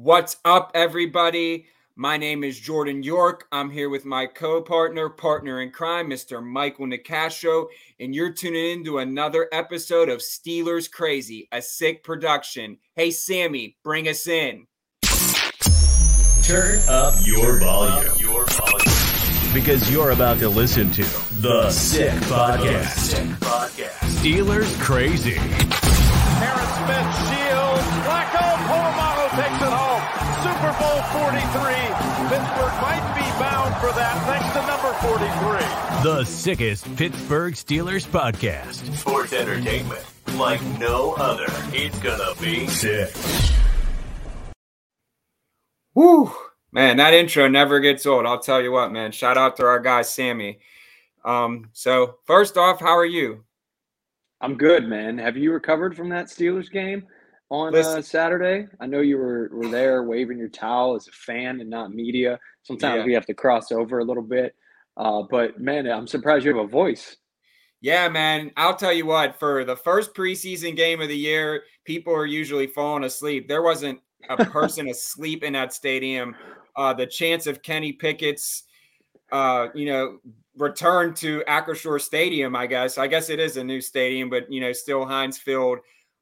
What's up, everybody? My name is Jordan York. I'm here with my co partner, partner in crime, Mr. Michael Nicastro, and you're tuning in to another episode of Steelers Crazy, a sick production. Hey, Sammy, bring us in. Turn up your volume. Your volume. Because you're about to listen to The Sick Podcast. Sick Podcast. Steelers Crazy. Harris Smith Super Bowl 43. Pittsburgh might be bound for that thanks to number 43. The sickest Pittsburgh Steelers podcast. Sports entertainment like no other. It's gonna be sick. Woo! Man, that intro never gets old. I'll tell you what, man. Shout out to our guy, Sammy. Um, so, first off, how are you? I'm good, man. Have you recovered from that Steelers game on uh, Saturday? I know you were, were there waving your towel as a fan and not media. Sometimes Yeah. we have to cross over a little bit. Uh, but man, I'm surprised you have a voice. Yeah, man. I'll tell you what, for the first preseason game of the year, people are usually falling asleep. There wasn't a person asleep in that stadium. Uh, the chance of Kenny Pickett's, uh, you know, return to Acrisure Stadium, I guess. I guess it is a new stadium, but, you know, still Heinz Field.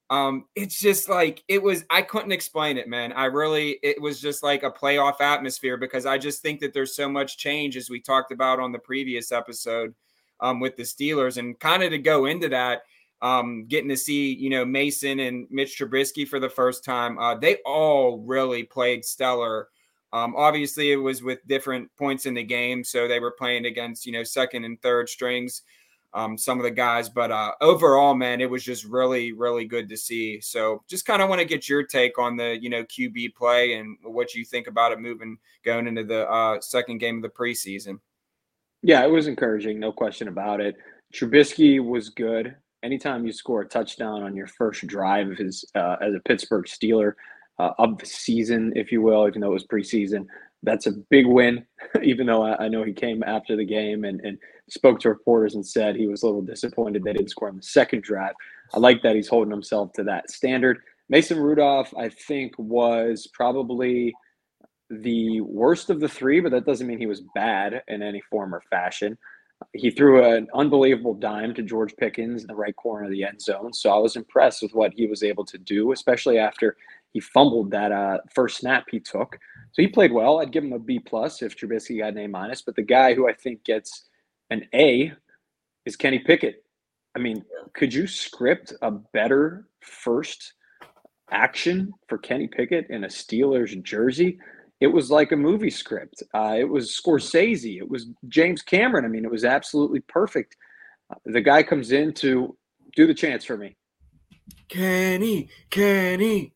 Um, it's just like it was, I couldn't explain it, man. I really, it was just like a playoff atmosphere because I just think that there's so much change as we talked about on the previous episode um, with the Steelers. And kind of to go into that, um, getting to see, you know, Mason and Mitch Trubisky for the first time, uh, they all really played stellar. Um, obviously, it was with different points in the game. So they were playing against, you know, second and third strings, um, some of the guys. But uh, overall, man, it was just really, really good to see. So just kind of want to get your take on the, you know, QB play and what you think about it moving, going into the uh, second game of the preseason. Yeah, it was encouraging, no question about it. Trubisky was good. Anytime you score a touchdown on your first drive as, uh, as a Pittsburgh Steeler uh, of the season, if you will, even though it was preseason, that's a big win. even though I, I know he came after the game and, and spoke to reporters and said he was a little disappointed they didn't score on the second drive. I like that he's holding himself to that standard. Mason Rudolph, I think, was probably the worst of the three, but that doesn't mean he was bad in any form or fashion. He threw an unbelievable dime to George Pickens in the right corner of the end zone. So I was impressed with what he was able to do, especially after he fumbled that uh, first snap he took. So he played well. I'd give him a B plus if Trubisky got an A minus. But the guy who I think gets an A is Kenny Pickett. I mean, could you script a better first action for Kenny Pickett in a Steelers jersey? It was like a movie script. Uh, it was Scorsese. It was James Cameron. I mean, it was absolutely perfect. Uh, the guy comes in to do the chance for me. Kenny, Kenny.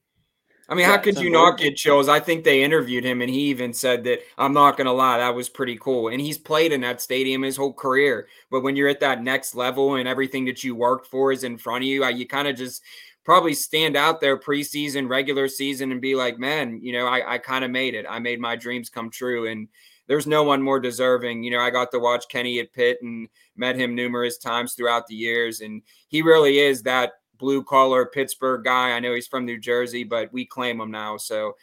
I mean, Yeah, how could you not get chills? I think they interviewed him and he even said that I'm not going to lie, that was pretty cool. And he's played in that stadium his whole career. But when you're at that next level and everything that you worked for is in front of you, you kind of just probably stand out there preseason, regular season, and be like, man, you know, I, I kind of made it. I made my dreams come true. And there's no one more deserving. You know, I got to watch Kenny at Pitt and met him numerous times throughout the years. And he really is that blue collar Pittsburgh guy. I know he's from New Jersey, but we claim him now. So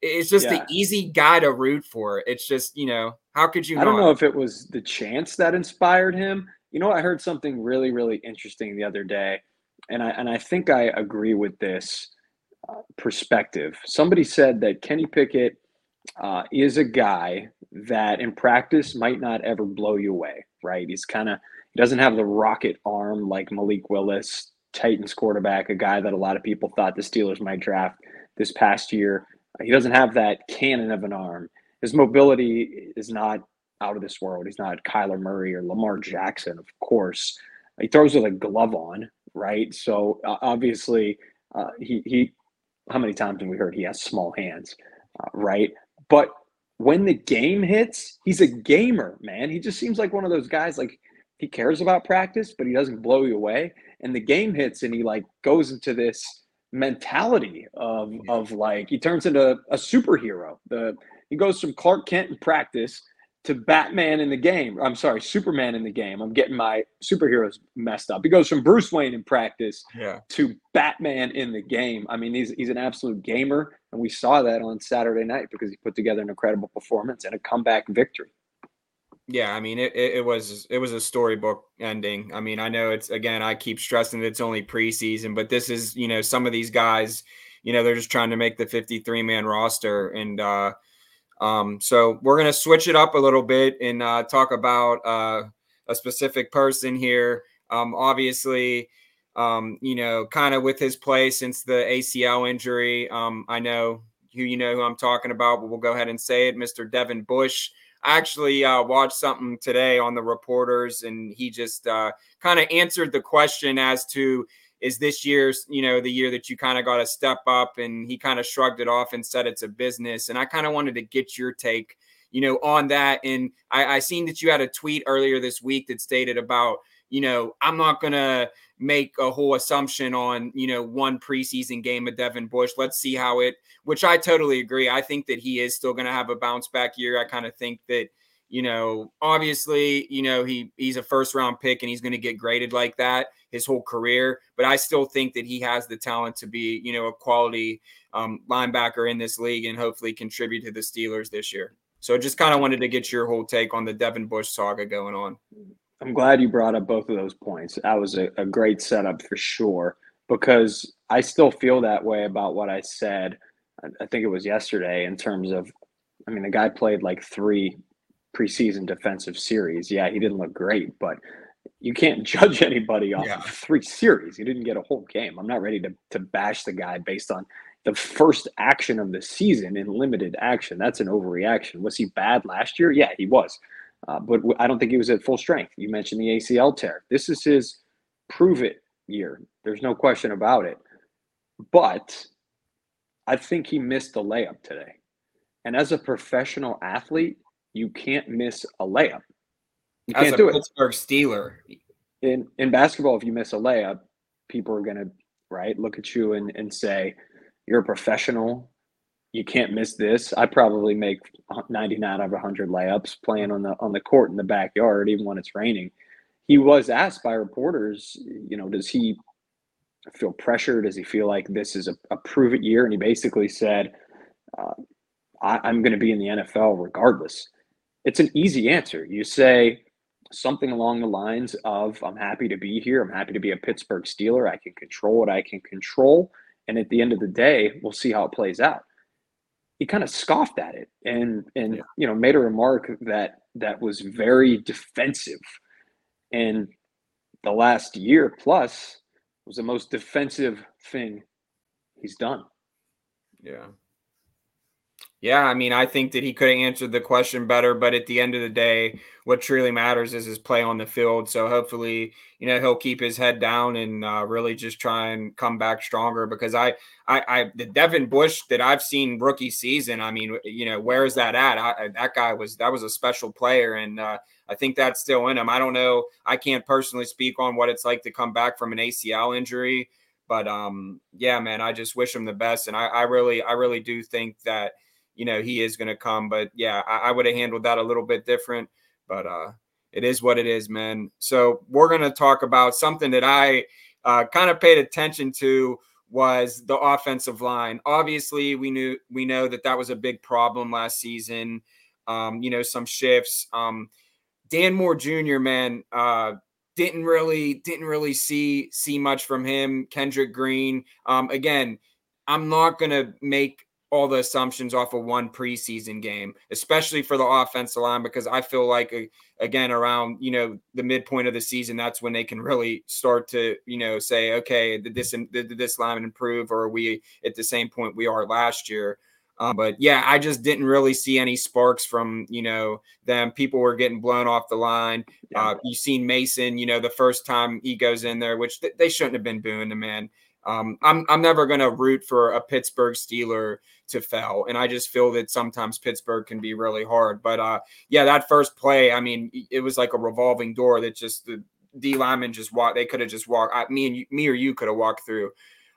it's just Yeah. the easy guy to root for. It's just, you know, how could you I don't not? know if it was the chance that inspired him. You know, I heard something really, really interesting the other day, and I and I think I agree with this. uh, perspective. Somebody said that Kenny Pickett uh, is a guy that in practice might not ever blow you away, right? He's kind of, he doesn't have the rocket arm like Malik Willis, Titans quarterback, a guy that a lot of people thought the Steelers might draft this past year. He doesn't have that cannon of an arm. His mobility is not out of this world. He's not Kyler Murray or Lamar Jackson, of course. He throws with a glove on, right? So uh, obviously, uh, he he. How many times have we heard he has small hands, uh, right? But when the game hits, he's a gamer, man. He just seems like one of those guys. Like he cares about practice, but he doesn't blow you away. And the game hits, and he like goes into this mentality of of like he turns into a superhero. The he goes from Clark Kent in practice to Batman in the game. I'm sorry, Superman in the game. I'm getting my superheroes messed up. He goes from Bruce Wayne in practice yeah. to Batman in the game. I mean, he's he's an absolute gamer, and we saw that on Saturday night because he put together an incredible performance and a comeback victory. Yeah, I mean, it, it was it was a storybook ending. I mean, I know it's again, I keep stressing that it's only preseason, but this is you know some of these guys, you know, they're just trying to make the 53 man roster, and uh, um, so we're to switch it up a little bit and uh, talk about uh, a specific person here. Um, obviously, um, you know, kind of with his play since the ACL injury. Um, I know who you know who I'm talking about, but we'll go ahead and say it, Mr. Devin Bush. Actually uh, watched something today on the reporters, and he just uh, kind of answered the question as to is this year's you know the year that you kind of got to step up? And he kind of shrugged it off and said it's a business and i kind of wanted to get your take you know on that. And I, I seen that you had a tweet earlier this week that stated about you know i'm not gonna make a whole assumption on you know one preseason game of devin bush let's see how it which i totally agree i think that he is still gonna have a bounce back year i kind of think that you know, obviously, you know, he he's a first round pick and he's going to get graded like that his whole career. But I still think that he has the talent to be, you know, a quality um, linebacker in this league and hopefully contribute to the Steelers this year. So I just kind of wanted to get your whole take on the Devin Bush saga going on. I'm glad you brought up both of those points. That was a, a great setup for sure because I still feel that way about what I said. I think it was yesterday in terms of, I mean, the guy played like three preseason defensive series. Yeah, he didn't look great, but you can't judge anybody off yeah. of three series. He didn't get a whole game. I'm not ready to to bash the guy based on the first action of the season in limited action. That's an overreaction. Was he bad last year? Yeah, he was. Uh, but I don't think he was at full strength. You mentioned the ACL tear. This is his prove it year. There's no question about it. But I think he missed the layup today. And as a professional athlete, you can't miss a layup. You As can't do Pittsburgh it. Steeler. In in basketball, if you miss a layup, people are gonna right look at you and, and say, You're a professional. You can't miss this. I probably make 99 out of 100 layups playing on the on the court in the backyard, even when it's raining. He was asked by reporters, you know, does he feel pressure? Does he feel like this is a, a prove it year? And he basically said, uh, I, am going to be in the NFL regardless. It's an easy answer. You say something along the lines of, I'm happy to be here. I'm happy to be a Pittsburgh Steeler. I can control what I can control. And at the end of the day, we'll see how it plays out. He kind of scoffed at it and and yeah. you know made a remark that that was very defensive. And the last year plus was the most defensive thing he's done. Yeah. Yeah, I mean, I think that he could have answered the question better, but at the end of the day, what truly matters is his play on the field. So hopefully, you know, he'll keep his head down and uh, really just try and come back stronger. Because I, I, I, the Devin Bush that I've seen rookie season, I mean, you know, where is that at? I, that guy was that was a special player, and uh, I think that's still in him. I don't know. I can't personally speak on what it's like to come back from an ACL injury, but um, yeah, man, I just wish him the best, and I, I really, I really do think that you know, he is going to come. But yeah, I, I would have handled that a little bit different. But uh, it is what it is, man. So we're going to talk about something that I uh, kind of paid attention to was the offensive line. Obviously, we knew we know that that was a big problem last season. Um, you know, some shifts. Um, Dan Moore Jr. Man uh, didn't really didn't really see see much from him. Kendrick Green. Um, again, I'm not going to make all the assumptions off of one preseason game, especially for the offensive line, because I feel like again around you know the midpoint of the season, that's when they can really start to you know say, okay, did this did this line improve, or are we at the same point we are last year? Um, but yeah, I just didn't really see any sparks from you know them. People were getting blown off the line. Yeah. Uh, you seen Mason, you know, the first time he goes in there, which th- they shouldn't have been booing the man. Um, I'm I'm never going to root for a Pittsburgh Steeler to fail, and I just feel that sometimes Pittsburgh can be really hard. But uh, yeah, that first play, I mean, it was like a revolving door that just the D lineman just walked. They could have just walked. I, me and you, me or you could have walked through.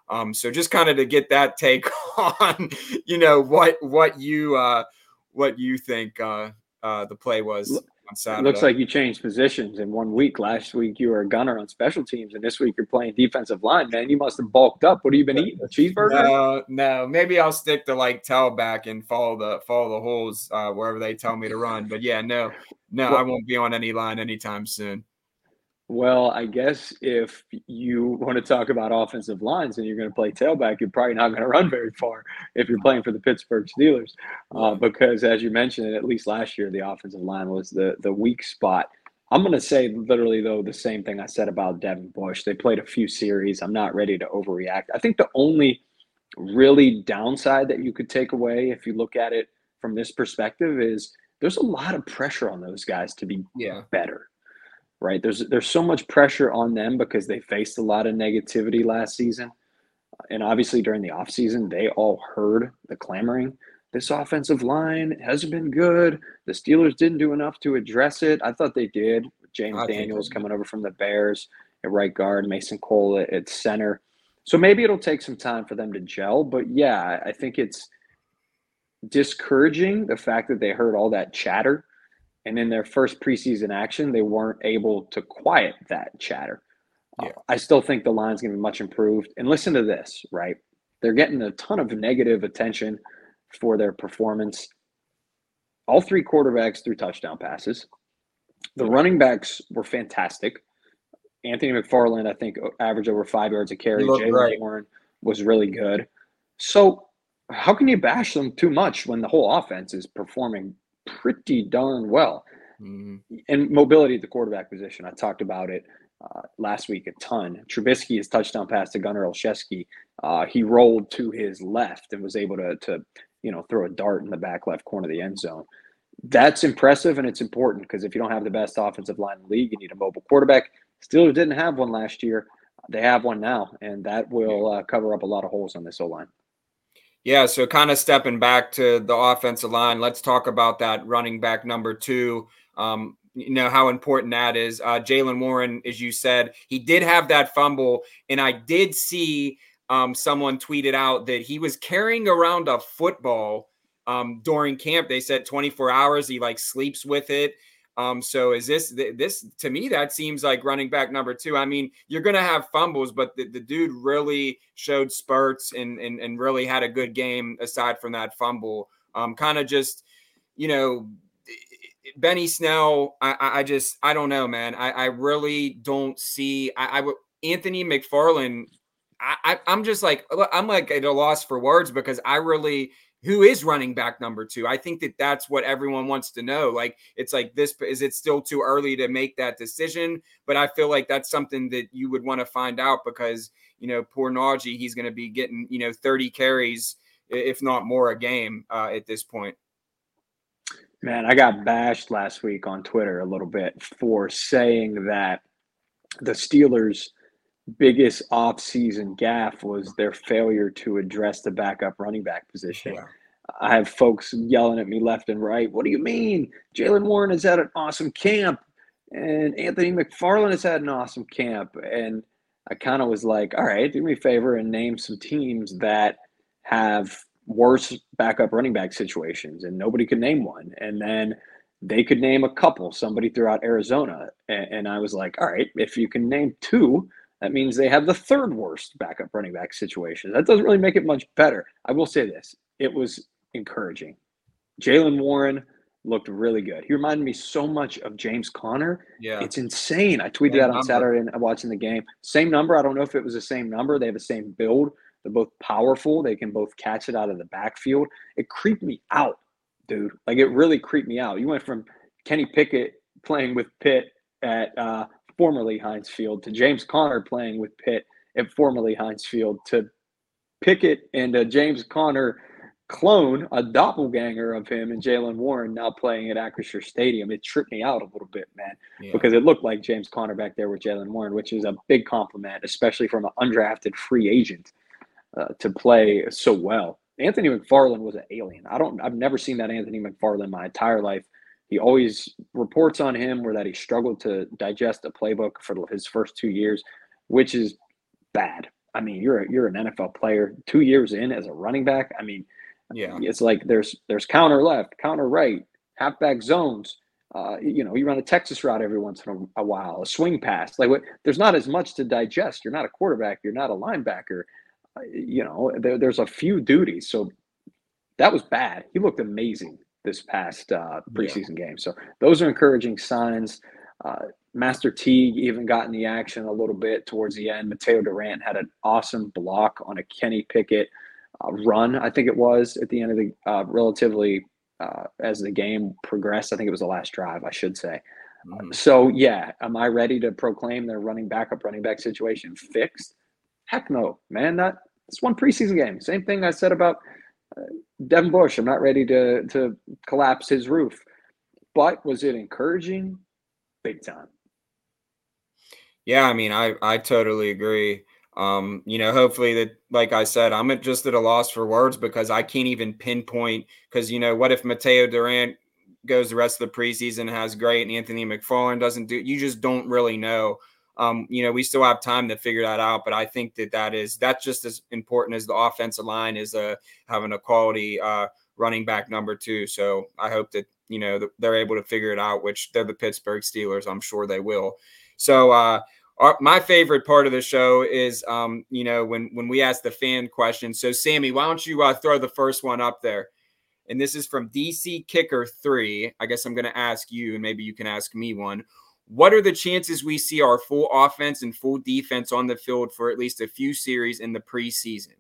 Um, so just kind of to get that take on, you know, what what you uh, what you think uh, uh, the play was on Saturday. It looks like you changed positions in one week. Last week you were a gunner on special teams, and this week you're playing defensive line. Man, you must have bulked up. What have you been eating? A cheeseburger? No, no. Maybe I'll stick to like tailback and follow the follow the holes uh, wherever they tell me to run. But yeah, no, no, I won't be on any line anytime soon. Well, I guess if you want to talk about offensive lines and you're going to play tailback, you're probably not going to run very far if you're playing for the Pittsburgh Steelers, uh, because as you mentioned, at least last year, the offensive line was the the weak spot. I'm going to say literally though the same thing I said about Devin Bush. They played a few series. I'm not ready to overreact. I think the only really downside that you could take away if you look at it from this perspective is there's a lot of pressure on those guys to be yeah. better right? There's there's so much pressure on them because they faced a lot of negativity last season. And obviously during the offseason, they all heard the clamoring. This offensive line hasn't been good. The Steelers didn't do enough to address it. I thought they did. James I Daniels coming over from the Bears at right guard, Mason Cole at, at center. So maybe it'll take some time for them to gel. But yeah, I think it's discouraging the fact that they heard all that chatter and in their first preseason action, they weren't able to quiet that chatter. Uh, yeah. Uh, I still think the line's going to be much improved. And listen to this, right? They're getting a ton of negative attention for their performance. All three quarterbacks threw touchdown passes. The running backs were fantastic. Anthony McFarland, I think, averaged over five yards a carry. Jaylen Warren was really good. So, how can you bash them too much when the whole offense is performing pretty darn well. Mm-hmm. And mobility at the quarterback position, I talked about it uh, last week a ton. Trubisky his touchdown pass to Gunnar Olszewski. Uh, he rolled to his left and was able to, to, you know, throw a dart in the back left corner of the end zone. That's impressive and it's important because if you don't have the best offensive line in the league, you need a mobile quarterback. Steelers didn't have one last year. They have one now, and that will uh, cover up a lot of holes on this O line. Yeah, so kind of stepping back to the offensive line, let's talk about that running back number two. Um, you know how important that is. Uh, Jaylen Warren, as you said, he did have that fumble, and I did see um, someone tweeted out that he was carrying around a football um, during camp. They said 24 hours. He like sleeps with it. Um, so is this this to me that seems like running back number two? I mean, you're gonna have fumbles, but the, the dude really showed spurts and, and and really had a good game aside from that fumble. Um, kind of just, you know, Benny Snell. I, I just I don't know, man. I, I really don't see. I, I would Anthony McFarland. I, I am just like I'm like at a loss for words because I really who is running back number two? I think that that's what everyone wants to know. Like, it's like this is it still too early to make that decision? But I feel like that's something that you would want to find out because, you know, poor Najee, he's going to be getting, you know, 30 carries, if not more, a game uh, at this point. Man, I got bashed last week on Twitter a little bit for saying that the Steelers' biggest off-season gaffe was their failure to address the backup running back position. Yeah. I have folks yelling at me left and right. What do you mean? Jaylen Warren has had an awesome camp, and Anthony McFarland has had an awesome camp. And I kind of was like, all right, do me a favor and name some teams that have worse backup running back situations. And nobody could name one. And then they could name a couple, somebody throughout Arizona. And, and I was like, all right, if you can name two, that means they have the third worst backup running back situation. That doesn't really make it much better. I will say this it was encouraging. Jaylen Warren looked really good. He reminded me so much of James Conner. Yeah. It's insane. I tweeted same that on number. Saturday and I watching the game. Same number. I don't know if it was the same number. They have the same build. They're both powerful. They can both catch it out of the backfield. It creeped me out, dude. Like it really creeped me out. You went from Kenny Pickett playing with Pitt at uh, formerly Heinz Field to James Conner playing with Pitt at formerly Heinz Field to Pickett and uh, James Conner clone, a doppelganger of him and Jaylen Warren now playing at Acrisure Stadium. It tripped me out a little bit, man, yeah. because it looked like James Conner back there with Jaylen Warren, which is a big compliment, especially from an undrafted free agent uh, to play so well. Anthony McFarland was an alien. I don't. I've never seen that Anthony McFarland my entire life. He always reports on him where that he struggled to digest a playbook for his first two years, which is bad. I mean, you're a, you're an NFL player two years in as a running back. I mean, yeah, it's like there's there's counter left, counter right, halfback zones. Uh, you know, you run a Texas route every once in a, a while, a swing pass. Like what, there's not as much to digest. You're not a quarterback. You're not a linebacker. Uh, you know, there, there's a few duties. So that was bad. He looked amazing this past uh, preseason yeah. game. So those are encouraging signs. Uh, Master Teague even got in the action a little bit towards the end. Mataeo Durant had an awesome block on a Kenny Pickett uh, run, I think it was at the end of the uh, relatively uh, as the game progressed. I think it was the last drive, I should say. Mm-hmm. So yeah, am I ready to proclaim their running backup running back situation fixed? Heck no, man. That it's one preseason game. Same thing I said about uh, Devin Bush. I'm not ready to to collapse his roof. But was it encouraging? Big time. Yeah, I mean, I I totally agree. Um, you know, hopefully that, like I said, I'm just at a loss for words because I can't even pinpoint. Because you know, what if Mataeo Durant goes the rest of the preseason has great, and Anthony McFarland doesn't do? You just don't really know. Um, you know, we still have time to figure that out, but I think that that is that's just as important as the offensive line is uh, having a quality uh, running back number two. So I hope that you know they're able to figure it out, which they're the Pittsburgh Steelers. I'm sure they will. So uh, our, my favorite part of the show is, um, you know, when when we ask the fan questions. So, Sammy, why don't you uh, throw the first one up there? And this is from DC Kicker Three. I guess I'm going to ask you, and maybe you can ask me one. What are the chances we see our full offense and full defense on the field for at least a few series in the preseason?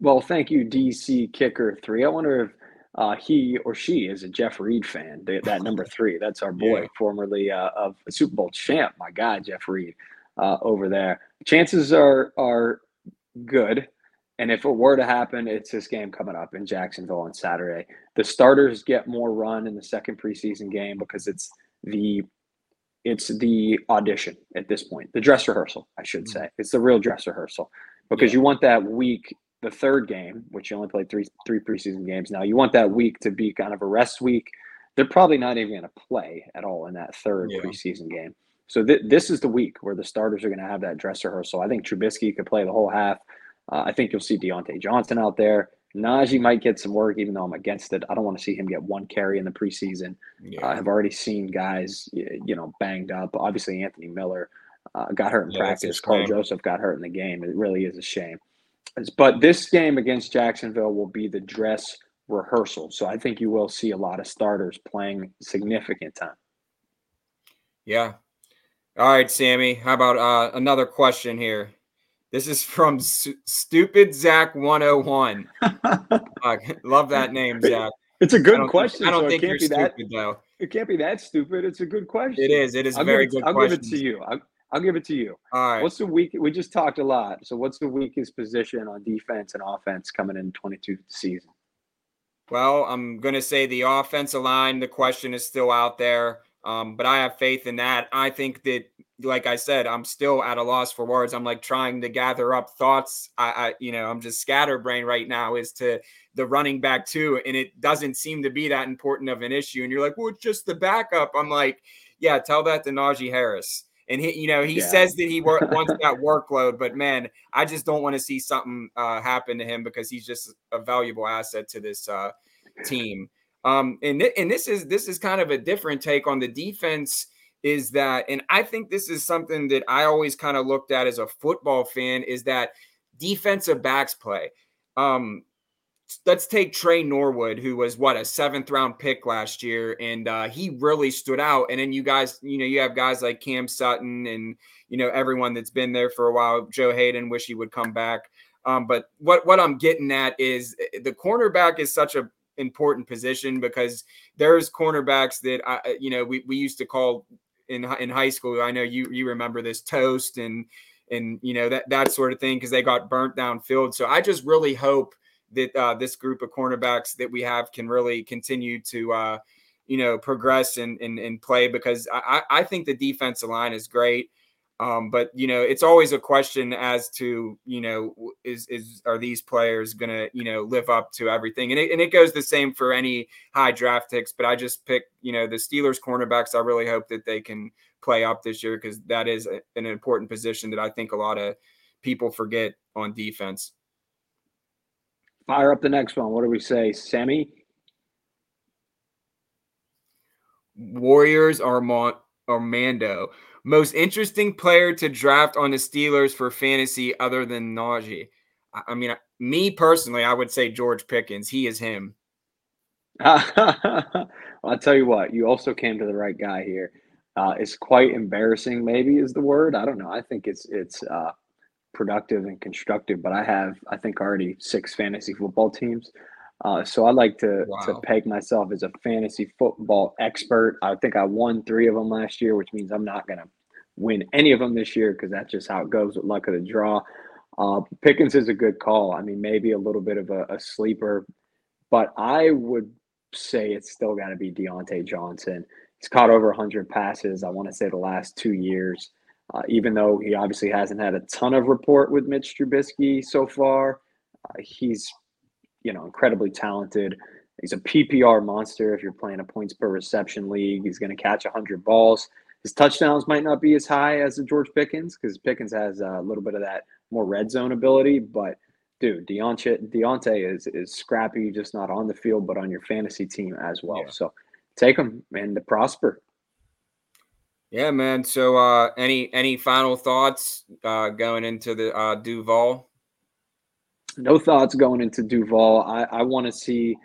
Well, thank you, DC Kicker Three. I wonder if uh, he or she is a Jeff Reed fan. that number three, that's our boy, yeah. formerly uh, of a Super Bowl champ. My guy, Jeff Reed, uh, over there. Chances are are good, and if it were to happen, it's this game coming up in Jacksonville on Saturday. The starters get more run in the second preseason game because it's the it's the audition at this point, the dress rehearsal, I should mm-hmm. say. It's the real dress rehearsal because yeah. you want that week the third game, which you only played three three preseason games now, you want that week to be kind of a rest week. They're probably not even going to play at all in that third yeah. preseason game. So th- this is the week where the starters are going to have that dress rehearsal. I think Trubisky could play the whole half. Uh, I think you'll see Diontae Johnson out there. Najee might get some work, even though I'm against it. I don't want to see him get one carry in the preseason. Yeah. Uh, I've already seen guys, you know, banged up. Obviously, Anthony Miller uh, got hurt in yeah, practice. Karl Joseph got hurt in the game. It really is a shame. But this game against Jacksonville will be the dress rehearsal. So I think you will see a lot of starters playing significant time. Yeah. All right, Sammy. How about uh, another question here? This is from S- Stupid Zach 101. uh, love that name, Zach. It's a good I question. Think, I don't so think you're stupid, that, though. It can't be that stupid. It's a good question. It is. It is I'll very it, good I'll question. give it to you. I'll, I'll give it to you. All right. What's the weak? We just talked a lot. So what's the weakest position on defense and offense coming in 22 season? Well, I'm going to say the offensive line. The question is still out there, um, but I have faith in that. I think that, like I said, I'm still at a loss for words. I'm like trying to gather up thoughts. I, I you know, I'm just scatterbrained right now as to the running back too, and it doesn't seem to be that important of an issue. And you're like, well, it's just the backup. I'm like yeah, tell that to Najee Harris. And he, you know, he yeah. says that he wants that workload, but man, I just don't want to see something uh, happen to him because he's just a valuable asset to this uh, team. Um, and th- and this is this is kind of a different take on the defense. Is that, and I think this is something that I always kind of looked at as a football fan. Is that defensive backs play? Um, let's take Tre Norwood, who was what a seventh round pick last year, and uh, he really stood out. And then you guys, you know, you have guys like Cam Sutton and you know everyone that's been there for a while. Joe Haden, wish he would come back. Um, but what what I'm getting at is eh, the cornerback is such a important position because there's cornerbacks that I you know we, we used to call in in high school. I know you you remember this toast and and you know that that sort of thing because they got burnt downfield. So I just really hope that uh, this group of cornerbacks that we have can really continue to uh, you know progress and, and and play because I I think the defensive line is great. Um, but you know, it's always a question as to you know, is is are these players gonna you know live up to everything? And it, and it goes the same for any high draft picks. But I just pick you know the Steelers cornerbacks. I really hope that they can play up this year because that is a, an important position that I think a lot of people forget on defense. Fire up the next one. What do we say, Sammy? Warriors Armand Armando. Most interesting player to draft on the Steelers for fantasy other than Najee. I mean, me personally, I would say George Pickens. He is him. well, I'll tell you what, you also came to the right guy here. Uh, it's quite embarrassing, maybe is the word. I don't know. I think it's it's uh, productive and constructive, but I have, I think, already six fantasy football teams. Uh, so I like to wow. to peg myself as a fantasy football expert. I think I won three of them last year, which means I'm not going to win any of them this year because that's just how it goes with luck of the draw. Uh, Pickens is a good call. I mean, maybe a little bit of a, a sleeper, but I would say it's still got to be Diontae Johnson. He's caught over 100 passes, I want to say, the last two years. Uh, even though he obviously hasn't had a ton of report with Mitch Trubisky so far, uh, he's you know, incredibly talented. He's a PPR monster. If you're playing a points per reception league, he's going to catch 100 balls. His touchdowns might not be as high as the George Pickens because Pickens has a little bit of that more red zone ability. But dude, Diontae, Diontae is is scrappy, just not on the field, but on your fantasy team as well. Yeah. So take him and prosper. Yeah, man. So, uh, any any final thoughts uh, going into the uh, Duval? no thoughts going into Duval. I, I want to see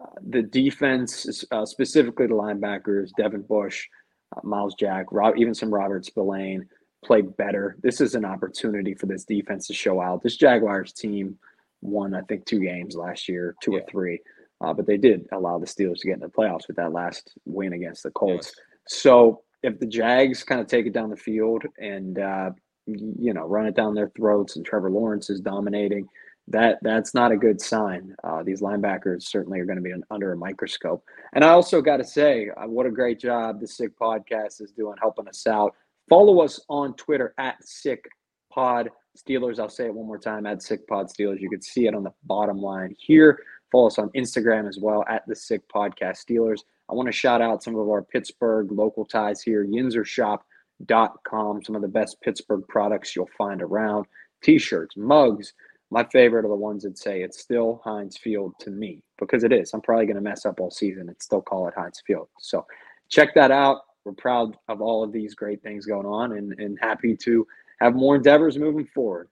uh, the defense, uh, specifically the linebackers, Devin Bush, uh, Myles Jack, Rob, even some Robert Spillane, play better. This is an opportunity for this defense to show out. This Jaguars team won, I think, two games last year, two yeah. or three, uh, but they did allow the Steelers to get in the playoffs with that last win against the Colts. Yes. So if the Jags kind of take it down the field and uh, you know run it down their throats, and Trevor Lawrence is dominating that that's not a good sign. Uh, these linebackers certainly are going to be under a microscope. And I also got to say, uh, what a great job the Sick Podcast is doing helping us out. Follow us on Twitter at Sick Pod Steelers. I'll say it one more time at Sick Pod Steelers. You can see it on the bottom line here. Follow us on Instagram as well at the Sick Podcast Steelers. I want to shout out some of our Pittsburgh local ties here, yinzershop.com, some of the best Pittsburgh products you'll find around t shirts, mugs, my favorite are the ones that say it's still Heinz Field to me because it is. I'm probably going to mess up all season and still call it Heinz Field. So check that out. We're proud of all of these great things going on and, and happy to have more endeavors moving forward.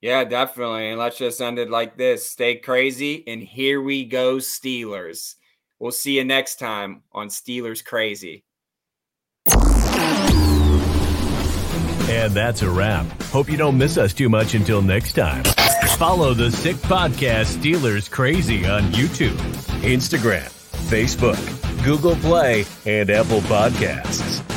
Yeah, definitely. And let's just end it like this stay crazy. And here we go, Steelers. We'll see you next time on Steelers Crazy. And that's a wrap. Hope you don't miss us too much until next time. Follow the Sick Podcast Steelers Crazy on YouTube, Instagram, Facebook, Google Play, and Apple Podcasts.